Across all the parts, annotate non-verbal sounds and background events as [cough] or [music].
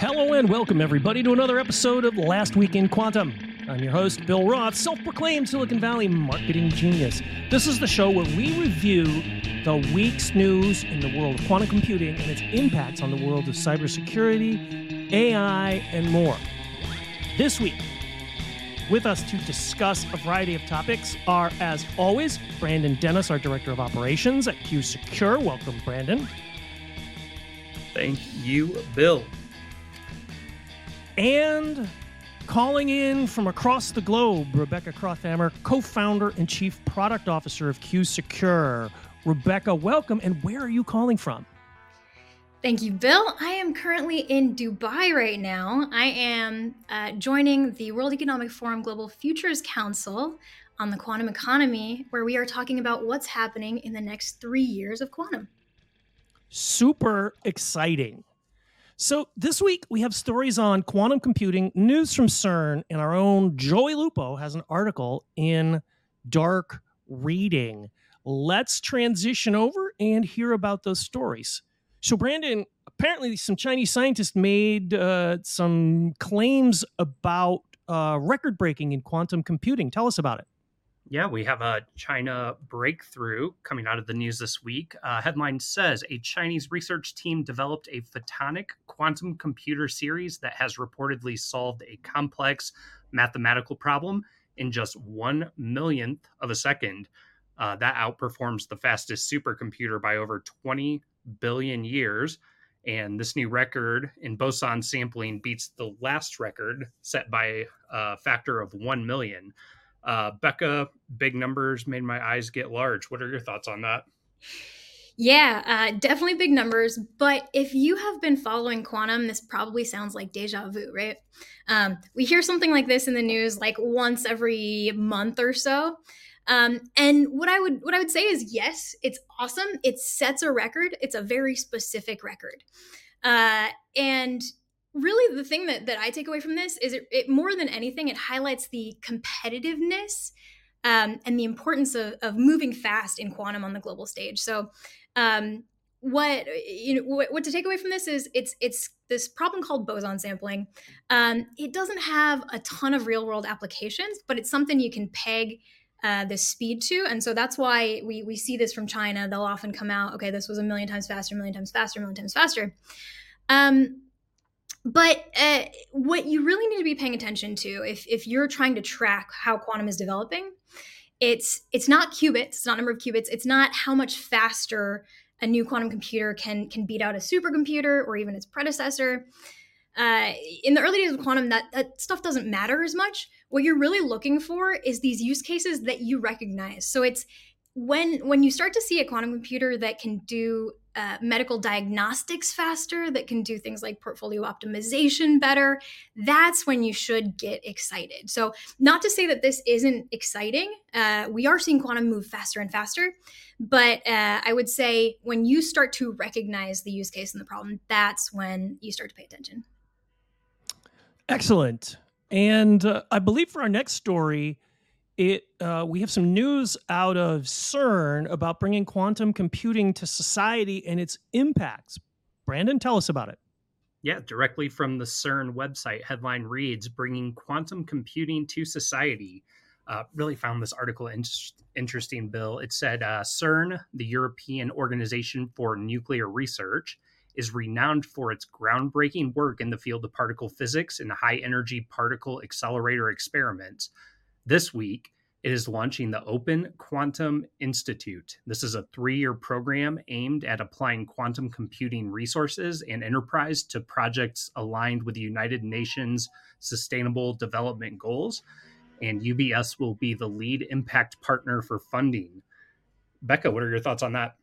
Hello and welcome, everybody, to another episode of Last Week in Quantum. I'm your host, Bill Roth, self proclaimed Silicon Valley marketing genius. This is the show where we review the week's news in the world of quantum computing and its impacts on the world of cybersecurity, AI, and more. This week, with us to discuss a variety of topics are, as always, Brandon Dennis, our Director of Operations at QuSecure. Welcome, Brandon. Thank you, Bill. And calling in from across the globe, Rebecca Krauthammer, co founder and chief product officer of QuSecure. Rebecca, welcome. And where are you calling from? Thank you, Bill. I am currently in Dubai right now. I am uh, joining the World Economic Forum Global Futures Council on the quantum economy, where we are talking about what's happening in the next three years of quantum. Super exciting. So, this week we have stories on quantum computing, news from CERN, and our own Joey Lupo has an article in Dark Reading. Let's transition over and hear about those stories. So, Brandon, apparently some Chinese scientists made uh, some claims about uh, record breaking in quantum computing. Tell us about it. Yeah, we have a China breakthrough coming out of the news this week. Uh, headline says a Chinese research team developed a photonic quantum computer series that has reportedly solved a complex mathematical problem in just one millionth of a second. Uh, that outperforms the fastest supercomputer by over 20 billion years. And this new record in boson sampling beats the last record set by a factor of 1 million. Uh, Becca, big numbers made my eyes get large. What are your thoughts on that? Yeah, uh, definitely big numbers. But if you have been following quantum, this probably sounds like deja vu, right? Um, we hear something like this in the news like once every month or so. Um, and what I would what I would say is yes, it's awesome. It sets a record. It's a very specific record, uh, and really the thing that, that i take away from this is it, it more than anything it highlights the competitiveness um, and the importance of, of moving fast in quantum on the global stage. So um, what you know what, what, to take away from this is it's it's this problem called boson sampling. Um, it doesn't have a ton of real world applications but it's something you can peg uh, the speed to. And so that's why we we see this from china. They'll often come out okay this was a million times faster a million times faster a million times faster. Um, but uh, what you really need to be paying attention to if, if you're trying to track how quantum is developing it's it's not qubits it's not number of qubits it's not how much faster a new quantum computer can can beat out a supercomputer or even its predecessor. Uh, in the early days of quantum that, that stuff doesn't matter as much. What you're really looking for is these use cases that you recognize. So it's when when you start to see a quantum computer that can do uh, medical diagnostics faster, that can do things like portfolio optimization better, that's when you should get excited. So, not to say that this isn't exciting, uh, we are seeing quantum move faster and faster, but uh, I would say when you start to recognize the use case and the problem, that's when you start to pay attention. Excellent. And uh, I believe for our next story, it uh, we have some news out of CERN about bringing quantum computing to society and its impacts. Brandon, tell us about it. Yeah, directly from the CERN website. Headline reads Bringing Quantum Computing to Society. Uh, really found this article in- interesting, Bill. It said uh, CERN, the European Organization for Nuclear Research, is renowned for its groundbreaking work in the field of particle physics and high energy particle accelerator experiments. This week, it is launching the Open Quantum Institute. This is a three year program aimed at applying quantum computing resources and enterprise to projects aligned with the United Nations Sustainable Development Goals. And UBS will be the lead impact partner for funding. Becca, what are your thoughts on that?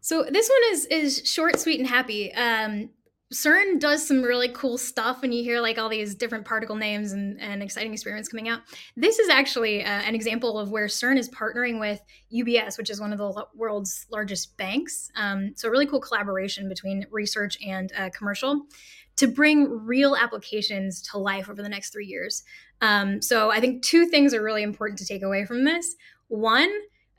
So this one is is short, sweet, and happy. Um, CERN does some really cool stuff when you hear like all these different particle names and, and exciting experiments coming out. This is actually uh, an example of where CERN is partnering with UBS, which is one of the world's largest banks. Um, so, a really cool collaboration between research and uh, commercial to bring real applications to life over the next three years. Um, so, I think two things are really important to take away from this. One,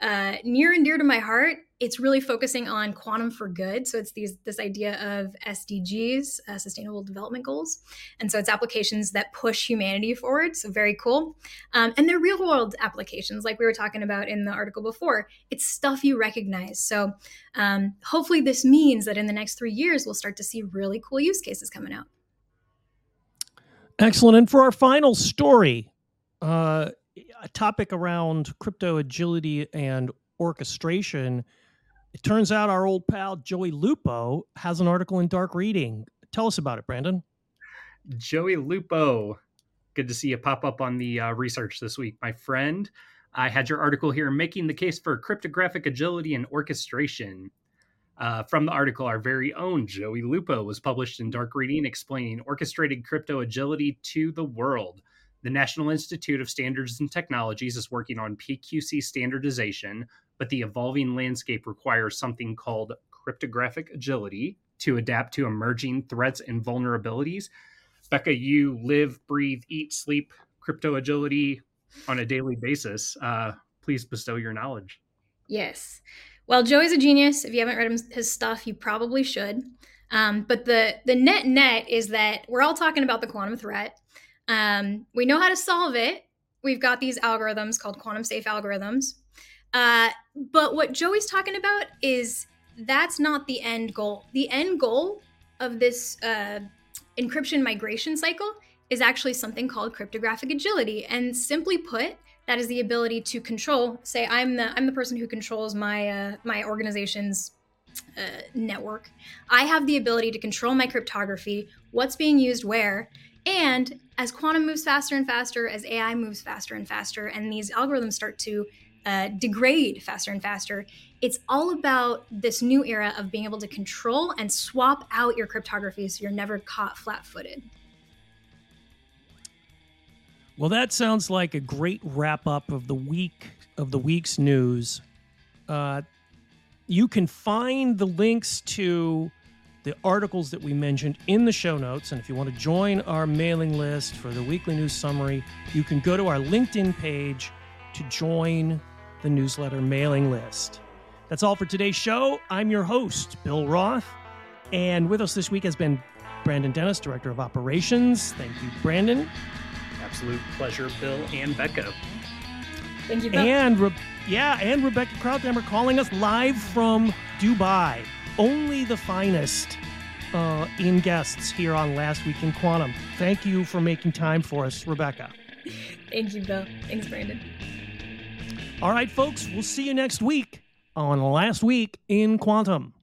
uh, near and dear to my heart. It's really focusing on quantum for good. So it's these this idea of SDGs, uh, Sustainable Development Goals, and so it's applications that push humanity forward. So very cool, um, and they're real world applications, like we were talking about in the article before. It's stuff you recognize. So um, hopefully, this means that in the next three years, we'll start to see really cool use cases coming out. Excellent. And for our final story, uh, a topic around crypto agility and orchestration. It turns out our old pal Joey Lupo has an article in Dark Reading. Tell us about it, Brandon. Joey Lupo, good to see you pop up on the uh, research this week, my friend. I had your article here making the case for cryptographic agility and orchestration. Uh, from the article, our very own Joey Lupo was published in Dark Reading explaining orchestrated crypto agility to the world. The National Institute of Standards and Technologies is working on PQC standardization, but the evolving landscape requires something called cryptographic agility to adapt to emerging threats and vulnerabilities. Becca, you live, breathe, eat, sleep crypto agility on a daily basis. Uh, please bestow your knowledge. Yes. Well, Joey's a genius. If you haven't read his stuff, you probably should. Um, but the the net net is that we're all talking about the quantum threat. Um, we know how to solve it. We've got these algorithms called quantum safe algorithms. Uh, but what Joey's talking about is that's not the end goal. The end goal of this uh, encryption migration cycle is actually something called cryptographic agility. And simply put, that is the ability to control. Say, I'm the I'm the person who controls my uh, my organization's uh, network. I have the ability to control my cryptography, what's being used where, and as quantum moves faster and faster, as AI moves faster and faster, and these algorithms start to uh, degrade faster and faster, it's all about this new era of being able to control and swap out your cryptography so you're never caught flat footed. Well, that sounds like a great wrap up of the week of the week's news. Uh, you can find the links to the articles that we mentioned in the show notes. And if you want to join our mailing list for the weekly news summary, you can go to our LinkedIn page to join the newsletter mailing list. That's all for today's show. I'm your host, Bill Roth. And with us this week has been Brandon Dennis, Director of Operations. Thank you, Brandon. Absolute pleasure, Bill and Becca. Thank you, Bill. And Re- yeah, and Rebecca Krauthammer calling us live from Dubai only the finest uh, in guests here on Last Week in Quantum. Thank you for making time for us, Rebecca. [laughs] Thank you, Bill. Thanks, Brandon. All right, folks, we'll see you next week on Last Week in Quantum.